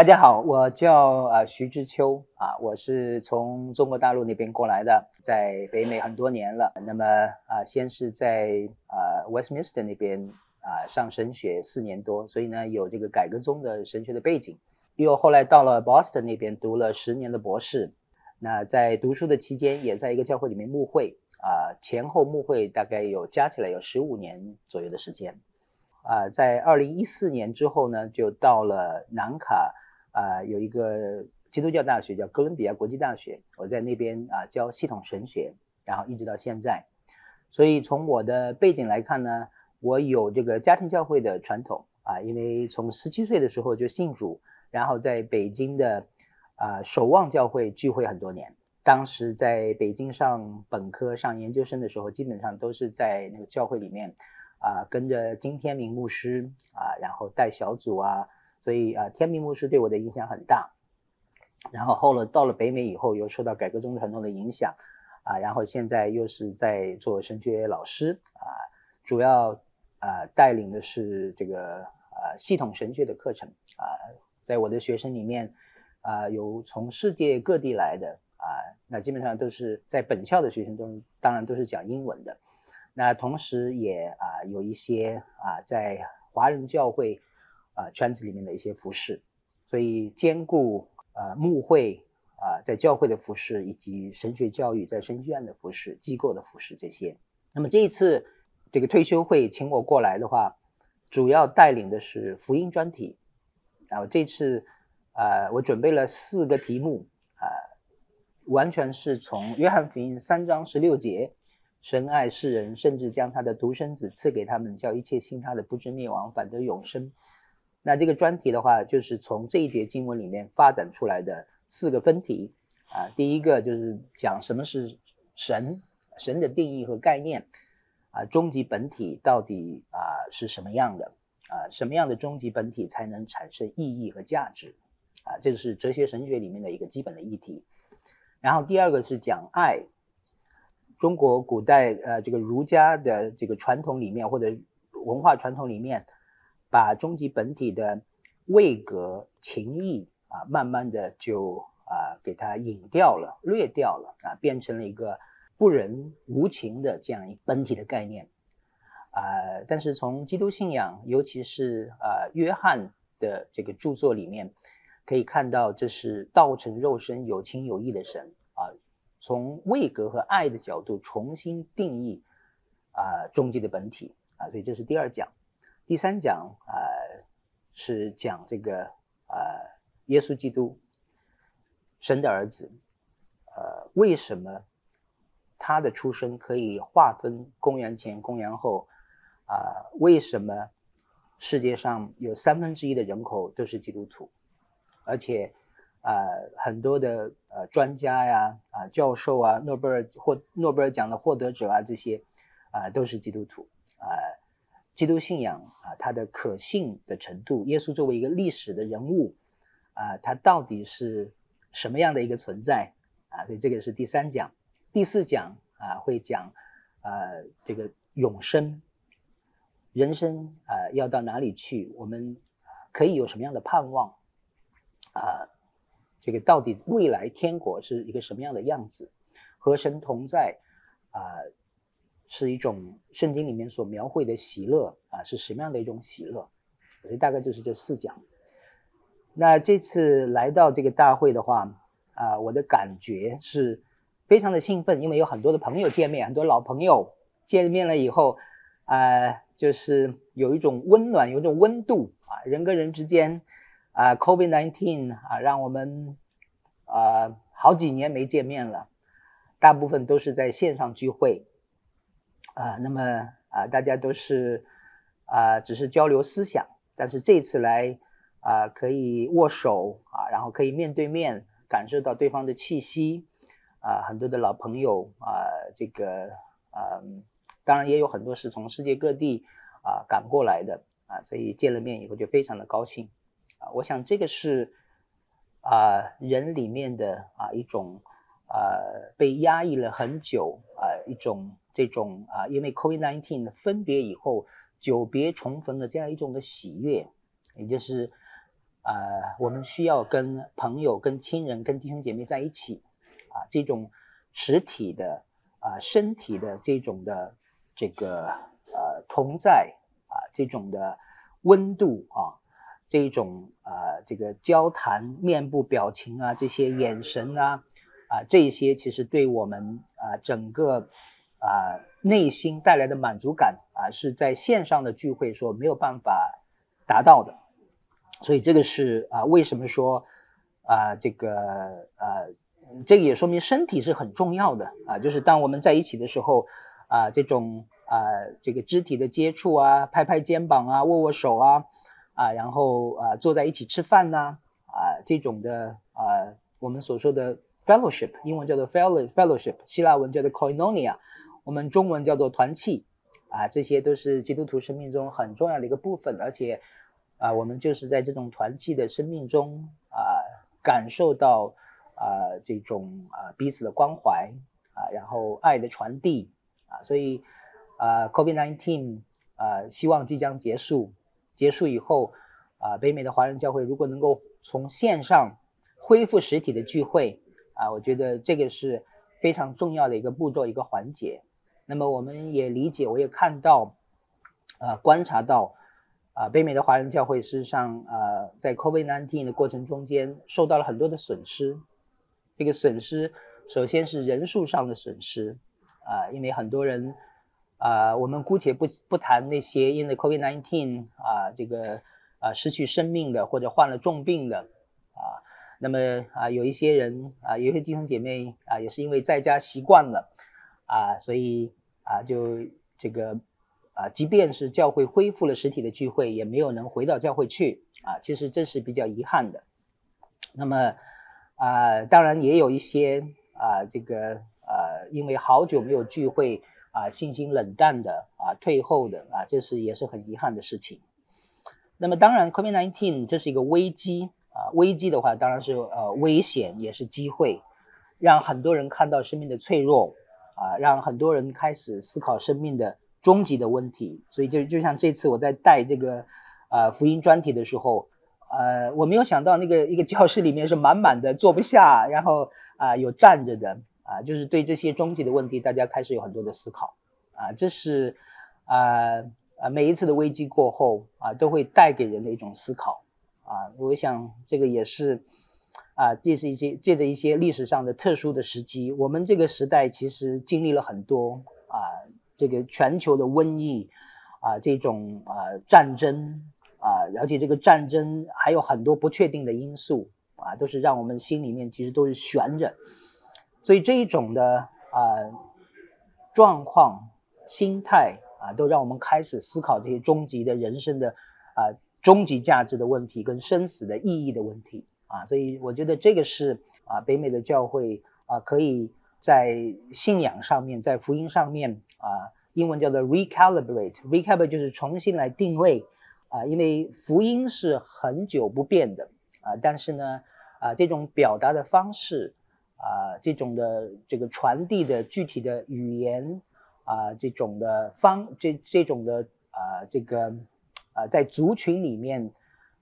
大家好，我叫啊徐志秋啊，我是从中国大陆那边过来的，在北美很多年了。那么啊，先是在啊 Westminster 那边啊上神学四年多，所以呢有这个改革中的神学的背景。又后来到了 Boston 那边读了十年的博士。那在读书的期间，也在一个教会里面牧会啊，前后牧会大概有加起来有十五年左右的时间。啊，在二零一四年之后呢，就到了南卡。啊，有一个基督教大学叫哥伦比亚国际大学，我在那边啊教系统神学，然后一直到现在。所以从我的背景来看呢，我有这个家庭教会的传统啊，因为从十七岁的时候就信主，然后在北京的啊守望教会聚会很多年。当时在北京上本科、上研究生的时候，基本上都是在那个教会里面啊，跟着金天明牧师啊，然后带小组啊。所以啊，天命牧师对我的影响很大。然后后来到了北美以后，又受到改革宗传统的影响，啊，然后现在又是在做神学老师啊，主要啊带领的是这个啊系统神学的课程啊，在我的学生里面啊，有从世界各地来的啊，那基本上都是在本校的学生中，当然都是讲英文的。那同时也啊有一些啊在华人教会。啊，圈子里面的一些服饰，所以兼顾啊牧会啊在教会的服饰，以及神学教育在神学院的服饰、机构的服饰这些。那么这一次这个退休会请我过来的话，主要带领的是福音专题。然后这次啊，我准备了四个题目啊，完全是从约翰福音三章十六节，神爱世人，甚至将他的独生子赐给他们，叫一切信他的不至灭亡，反得永生。那这个专题的话，就是从这一节经文里面发展出来的四个分题啊。第一个就是讲什么是神，神的定义和概念啊，终极本体到底啊是什么样的啊？什么样的终极本体才能产生意义和价值啊？这是哲学神学里面的一个基本的议题。然后第二个是讲爱，中国古代呃这个儒家的这个传统里面或者文化传统里面。把终极本体的位格情义啊，慢慢的就啊给它隐掉了、略掉了啊，变成了一个不仁无情的这样一本体的概念啊。但是从基督信仰，尤其是啊约翰的这个著作里面，可以看到这是道成肉身、有情有义的神啊。从位格和爱的角度重新定义啊终极的本体啊，所以这是第二讲。第三讲啊是讲这个啊耶稣基督神的儿子，呃为什么他的出生可以划分公元前公元后啊？为什么世界上有三分之一的人口都是基督徒？而且啊很多的呃专家呀啊教授啊诺贝尔获诺贝尔奖的获得者啊这些啊都是基督徒啊。基督信仰啊，它的可信的程度，耶稣作为一个历史的人物啊，他到底是什么样的一个存在啊？所以这个是第三讲，第四讲啊会讲啊这个永生，人生啊要到哪里去？我们可以有什么样的盼望啊？这个到底未来天国是一个什么样的样子？和神同在啊？是一种圣经里面所描绘的喜乐啊，是什么样的一种喜乐？所以大概就是这四讲。那这次来到这个大会的话啊，我的感觉是非常的兴奋，因为有很多的朋友见面，很多老朋友见面了以后啊，就是有一种温暖，有一种温度啊，人跟人之间啊，COVID-19 啊，让我们啊好几年没见面了，大部分都是在线上聚会。啊，那么啊，大家都是啊，只是交流思想，但是这次来啊，可以握手啊，然后可以面对面感受到对方的气息啊，很多的老朋友啊，这个啊，当然也有很多是从世界各地啊赶过来的啊，所以见了面以后就非常的高兴啊，我想这个是啊人里面的啊一种啊被压抑了很久啊一种。这种啊，因为 COVID-19 分别以后久别重逢的这样一种的喜悦，也就是啊，我们需要跟朋友、跟亲人、跟弟兄姐妹在一起，啊，这种实体的啊身体的这种的这个呃同在啊，这种的温度啊，这种啊这个交谈、面部表情啊，这些眼神啊，啊，这些其实对我们啊整个啊内心带来的满足感啊，是在线上的聚会所没有办法达到的。所以这个是啊，为什么说啊，这个呃，这个也说明身体是很重要的啊。就是当我们在一起的时候啊，这种啊，这个肢体的接触啊，拍拍肩膀啊，握握手啊，啊，然后啊，坐在一起吃饭呐，啊，这种的啊，我们所说的 fellowship，英文叫做 fellowship，希腊文叫做 koinonia，我们中文叫做团契啊，这些都是基督徒生命中很重要的一个部分，而且。啊，我们就是在这种团契的生命中啊，感受到啊这种啊彼此的关怀啊，然后爱的传递啊，所以啊，COVID-19 啊，希望即将结束，结束以后啊，北美的华人教会如果能够从线上恢复实体的聚会啊，我觉得这个是非常重要的一个步骤一个环节。那么我们也理解，我也看到呃，观察到。啊，北美的华人教会事实上，呃，在 COVID-19 的过程中间受到了很多的损失。这个损失首先是人数上的损失，啊，因为很多人，啊，我们姑且不不谈那些因为 COVID-19 啊这个啊失去生命的或者患了重病的，啊，那么啊有一些人啊，有些弟兄姐妹啊也是因为在家习惯了，啊，所以啊就这个。啊，即便是教会恢复了实体的聚会，也没有能回到教会去啊。其实这是比较遗憾的。那么啊，当然也有一些啊，这个啊，因为好久没有聚会啊，信心冷淡的啊，退后的啊，这是也是很遗憾的事情。那么当然，COVID-19 这是一个危机啊，危机的话当然是呃危险，也是机会，让很多人看到生命的脆弱啊，让很多人开始思考生命的。终极的问题，所以就就像这次我在带这个，呃，福音专题的时候，呃，我没有想到那个一个教室里面是满满的，坐不下，然后啊有站着的，啊，就是对这些终极的问题，大家开始有很多的思考，啊，这是啊啊每一次的危机过后啊，都会带给人的一种思考，啊，我想这个也是啊，这是一些借着一些历史上的特殊的时机，我们这个时代其实经历了很多啊。这个全球的瘟疫啊，这种啊战争啊，而且这个战争还有很多不确定的因素啊，都是让我们心里面其实都是悬着。所以这一种的啊状况、心态啊，都让我们开始思考这些终极的人生的啊终极价值的问题跟生死的意义的问题啊。所以我觉得这个是啊北美的教会啊可以。在信仰上面，在福音上面啊，英文叫做 recalibrate，recalibrate 就是重新来定位啊，因为福音是很久不变的啊，但是呢啊，这种表达的方式啊，这种的这个传递的具体的语言啊，这种的方这这种的啊，这个啊，在族群里面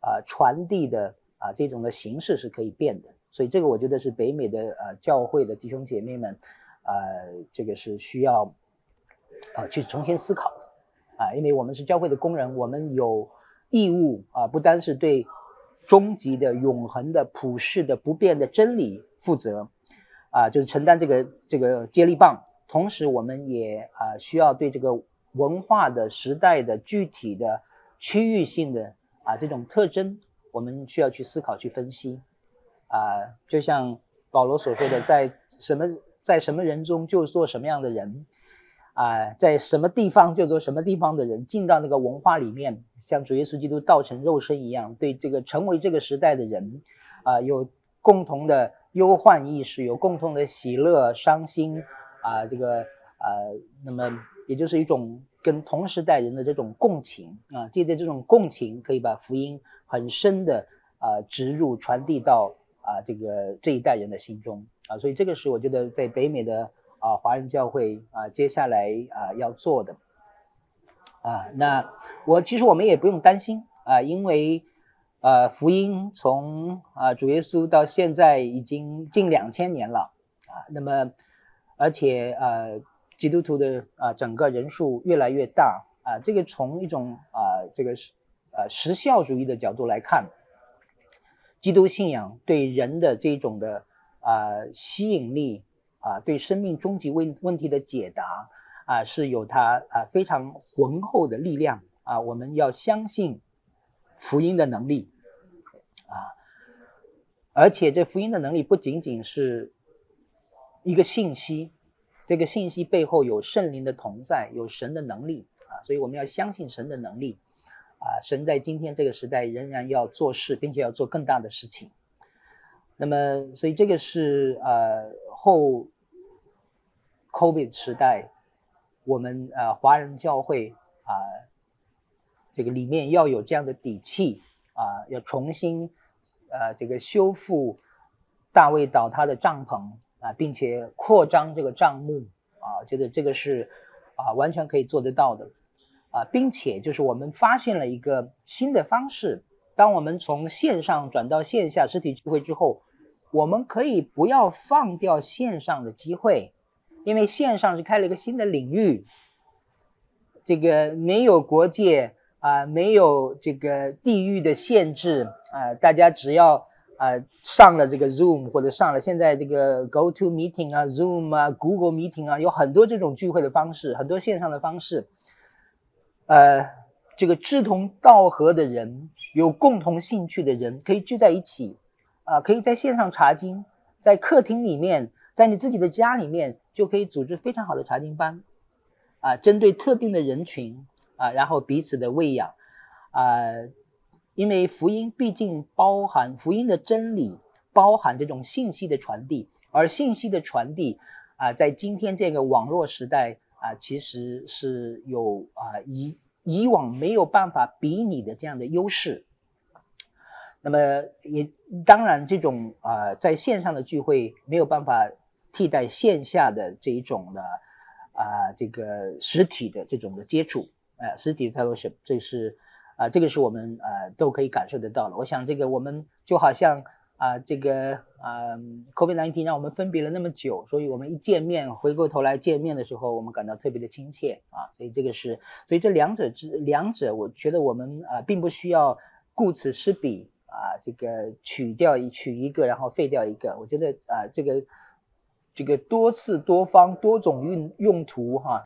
啊传递的啊这种的形式是可以变的。所以这个我觉得是北美的呃教会的弟兄姐妹们，呃，这个是需要，呃，去重新思考的，啊，因为我们是教会的工人，我们有义务啊，不单是对终极的、永恒的、普世的、不变的真理负责，啊，就是承担这个这个接力棒，同时我们也啊需要对这个文化的时代的具体的区域性的啊这种特征，我们需要去思考去分析。啊，就像保罗所说的，在什么在什么人中就做什么样的人，啊，在什么地方就做什么地方的人，进到那个文化里面，像主耶稣基督道成肉身一样，对这个成为这个时代的人，啊，有共同的忧患意识，有共同的喜乐、伤心，啊，这个啊，那么也就是一种跟同时代人的这种共情啊，借着这种共情，可以把福音很深的啊植入、传递到。啊，这个这一代人的心中啊，所以这个是我觉得在北美的啊华人教会啊接下来啊要做的啊。那我其实我们也不用担心啊，因为呃，福音从啊主耶稣到现在已经近两千年了啊，那么而且呃基督徒的啊整个人数越来越大啊，这个从一种啊这个是呃时效主义的角度来看，基督信仰对人的这种的啊吸引力啊，对生命终极问问题的解答啊，是有它啊非常浑厚的力量啊，我们要相信福音的能力。啊，而且这福音的能力不仅仅是一个信息，这个信息背后有圣灵的同在，有神的能力啊，所以我们要相信神的能力啊，神在今天这个时代仍然要做事，并且要做更大的事情。那么，所以这个是呃后 COVID 时代，我们呃华人教会啊，这个里面要有这样的底气啊，要重新。呃，这个修复大卫倒塌的帐篷啊，并且扩张这个账目啊，觉得这个是啊完全可以做得到的啊，并且就是我们发现了一个新的方式，当我们从线上转到线下实体聚会之后，我们可以不要放掉线上的机会，因为线上是开了一个新的领域，这个没有国界。啊，没有这个地域的限制啊，大家只要啊上了这个 Zoom 或者上了现在这个 Go To Meeting 啊，Zoom 啊，Google Meeting 啊，有很多这种聚会的方式，很多线上的方式。呃，这个志同道合的人，有共同兴趣的人，可以聚在一起啊，可以在线上查经，在客厅里面，在你自己的家里面，就可以组织非常好的查经班啊，针对特定的人群。啊，然后彼此的喂养，啊，因为福音毕竟包含福音的真理，包含这种信息的传递，而信息的传递啊，在今天这个网络时代啊，其实是有啊以以往没有办法比拟的这样的优势。那么也当然，这种啊在线上的聚会没有办法替代线下的这一种的啊这个实体的这种的接触。呃，实体 fellowship，这是啊，这个是我们呃都可以感受得到了。我想这个我们就好像啊，这个啊，COVID-19 让我们分别了那么久，所以我们一见面，回过头来见面的时候，我们感到特别的亲切啊。所以这个是，所以这两者之两者，我觉得我们啊，并不需要顾此失彼啊，这个取掉一取一个，然后废掉一个。我觉得啊，这个这个多次多方多种用用途哈。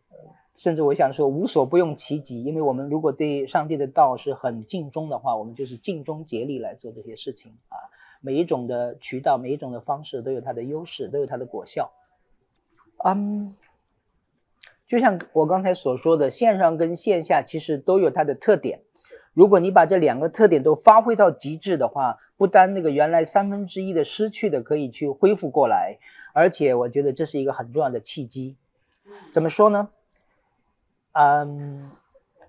甚至我想说，无所不用其极，因为我们如果对上帝的道是很尽忠的话，我们就是尽忠竭力来做这些事情啊。每一种的渠道，每一种的方式都有它的优势，都有它的果效。嗯，就像我刚才所说的，线上跟线下其实都有它的特点。如果你把这两个特点都发挥到极致的话，不单那个原来三分之一的失去的可以去恢复过来，而且我觉得这是一个很重要的契机。怎么说呢？嗯，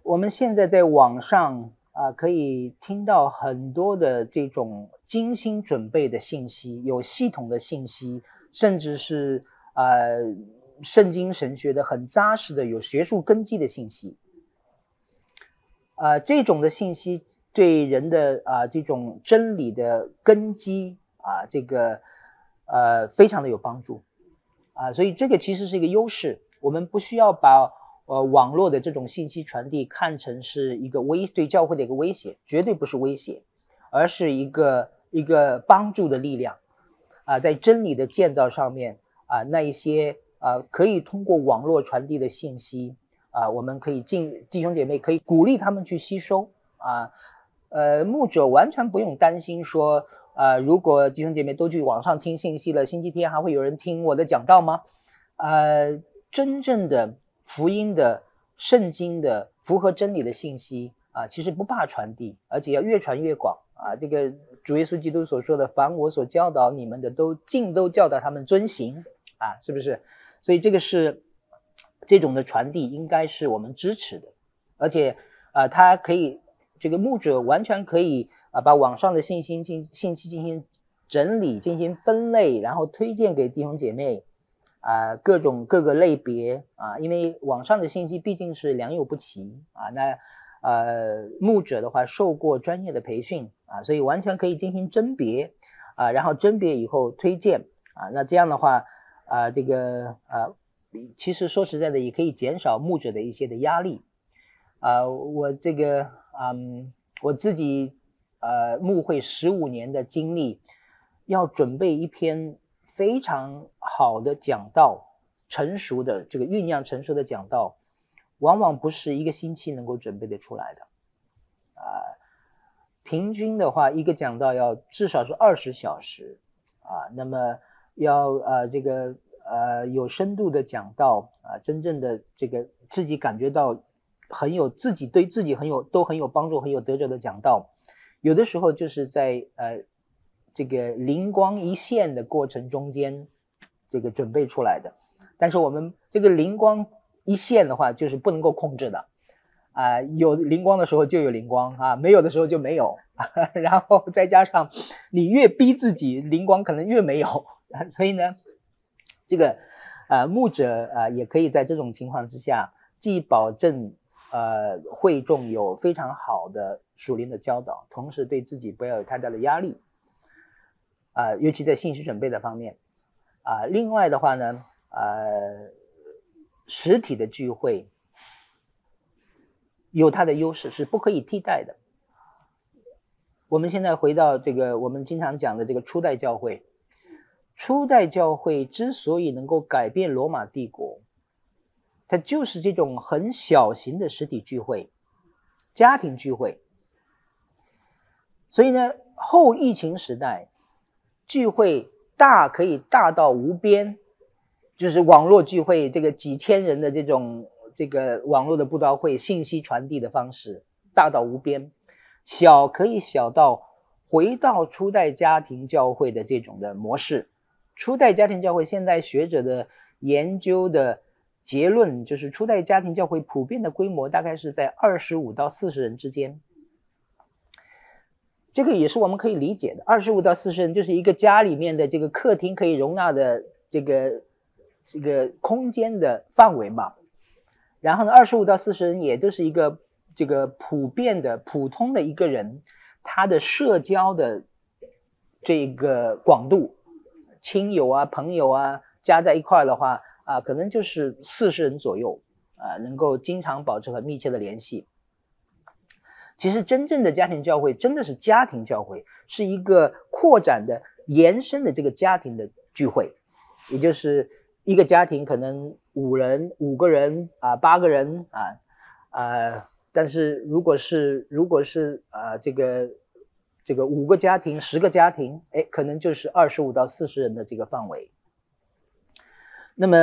我们现在在网上啊，可以听到很多的这种精心准备的信息，有系统的信息，甚至是呃圣经神学的很扎实的、有学术根基的信息。啊，这种的信息对人的啊这种真理的根基啊，这个呃非常的有帮助啊，所以这个其实是一个优势，我们不需要把。呃，网络的这种信息传递看成是一个威对教会的一个威胁，绝对不是威胁，而是一个一个帮助的力量啊，在真理的建造上面啊，那一些啊可以通过网络传递的信息啊，我们可以进弟兄姐妹可以鼓励他们去吸收啊，呃，牧者完全不用担心说啊，如果弟兄姐妹都去网上听信息了，星期天还会有人听我的讲道吗？呃，真正的。福音的、圣经的、符合真理的信息啊，其实不怕传递，而且要越传越广啊。这个主耶稣基督所说的“凡我所教导你们的，都尽都教导他们遵行”，啊，是不是？所以这个是这种的传递，应该是我们支持的，而且啊，他可以这个牧者完全可以啊，把网上的信息进信息进行整理、进行分类，然后推荐给弟兄姐妹。啊，各种各个类别啊，因为网上的信息毕竟是良莠不齐啊。那呃牧者的话受过专业的培训啊，所以完全可以进行甄别啊，然后甄别以后推荐啊，那这样的话啊，这个啊，其实说实在的，也可以减少牧者的一些的压力啊。我这个嗯，我自己呃牧会十五年的经历，要准备一篇非常好的讲道，成熟的这个酝酿成熟的讲道。往往不是一个星期能够准备的出来的，啊，平均的话，一个讲道要至少是二十小时，啊，那么要呃这个呃有深度的讲道啊，真正的这个自己感觉到很有自己对自己很有都很有帮助很有得着的讲道，有的时候就是在呃这个灵光一现的过程中间这个准备出来的，但是我们这个灵光。一现的话就是不能够控制的，啊，有灵光的时候就有灵光啊，没有的时候就没有，然后再加上你越逼自己，灵光可能越没有，所以呢，这个啊牧者啊也可以在这种情况之下，既保证呃会众有非常好的属灵的教导，同时对自己不要有太大的压力，啊，尤其在信息准备的方面，啊，另外的话呢，呃。实体的聚会有它的优势，是不可以替代的。我们现在回到这个我们经常讲的这个初代教会，初代教会之所以能够改变罗马帝国，它就是这种很小型的实体聚会、家庭聚会。所以呢，后疫情时代，聚会大可以大到无边。就是网络聚会，这个几千人的这种这个网络的布道会，信息传递的方式大到无边，小可以小到回到初代家庭教会的这种的模式。初代家庭教会，现在学者的研究的结论就是，初代家庭教会普遍的规模大概是在二十五到四十人之间。这个也是我们可以理解的，二十五到四十人就是一个家里面的这个客厅可以容纳的这个。这个空间的范围嘛，然后呢，二十五到四十人也就是一个这个普遍的、普通的一个人，他的社交的这个广度，亲友啊、朋友啊加在一块的话啊，可能就是四十人左右啊，能够经常保持很密切的联系。其实真正的家庭教会真的是家庭教会，是一个扩展的、延伸的这个家庭的聚会，也就是。一个家庭可能五人、五个人啊，八个人啊，啊，但是如果是如果是啊，这个这个五个家庭、十个家庭，哎，可能就是二十五到四十人的这个范围。那么，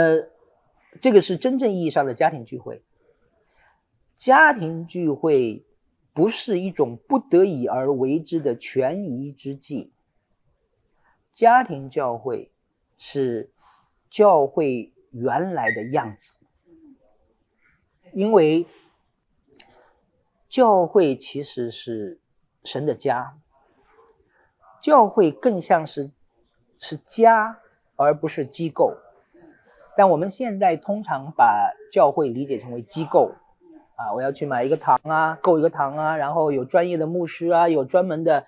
这个是真正意义上的家庭聚会。家庭聚会不是一种不得已而为之的权宜之计。家庭教会是。教会原来的样子，因为教会其实是神的家，教会更像是是家，而不是机构。但我们现在通常把教会理解成为机构啊，我要去买一个堂啊，购一个堂啊，然后有专业的牧师啊，有专门的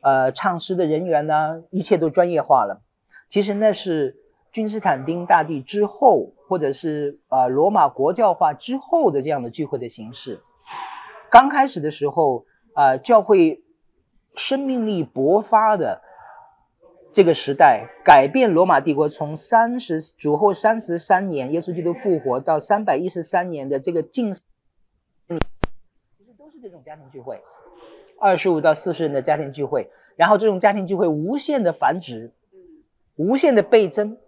呃唱诗的人员呢，一切都专业化了。其实那是。君士坦丁大帝之后，或者是呃罗马国教化之后的这样的聚会的形式，刚开始的时候啊，教会生命力勃发的这个时代，改变罗马帝国从三十主后三十三年耶稣基督复活到三百一十三年的这个近，家庭聚会，二十五到四十人的家庭聚会，然后这种家庭聚会无限的繁殖，无限的倍增。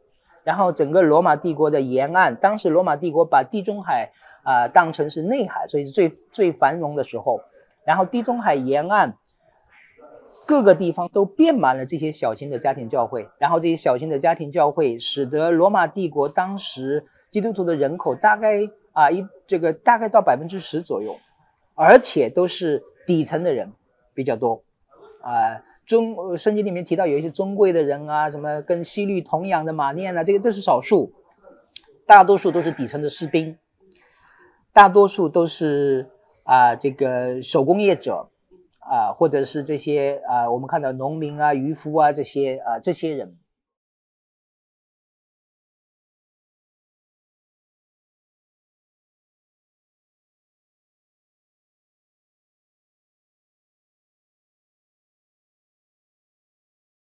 然后整个罗马帝国的沿岸，当时罗马帝国把地中海啊当成是内海，所以是最最繁荣的时候。然后地中海沿岸各个地方都遍满了这些小型的家庭教会，然后这些小型的家庭教会使得罗马帝国当时基督徒的人口大概啊一这个大概到百分之十左右，而且都是底层的人比较多。啊。中圣经里面提到有一些尊贵的人啊，什么跟西律同养的马念啊，这个都是少数，大多数都是底层的士兵，大多数都是啊这个手工业者。啊，或者是这些啊我们看到农民啊、渔夫啊这些啊这些人。